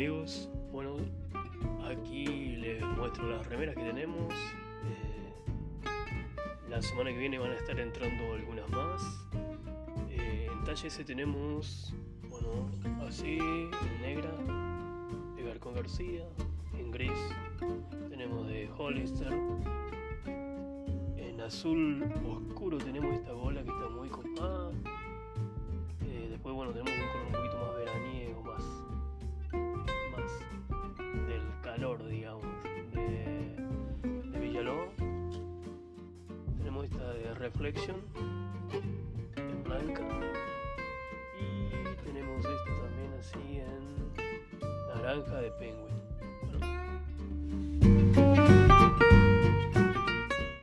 chicos, bueno, aquí les muestro las remeras que tenemos. Eh, la semana que viene van a estar entrando algunas más. Eh, en talle S tenemos, bueno, así, en negra, de Garcón García, en gris tenemos de Hollister. En azul oscuro tenemos esta bola que está muy copada. Eh, después, bueno, tenemos esta de Reflection, en blanca. Y tenemos esta también así en naranja de Penguin.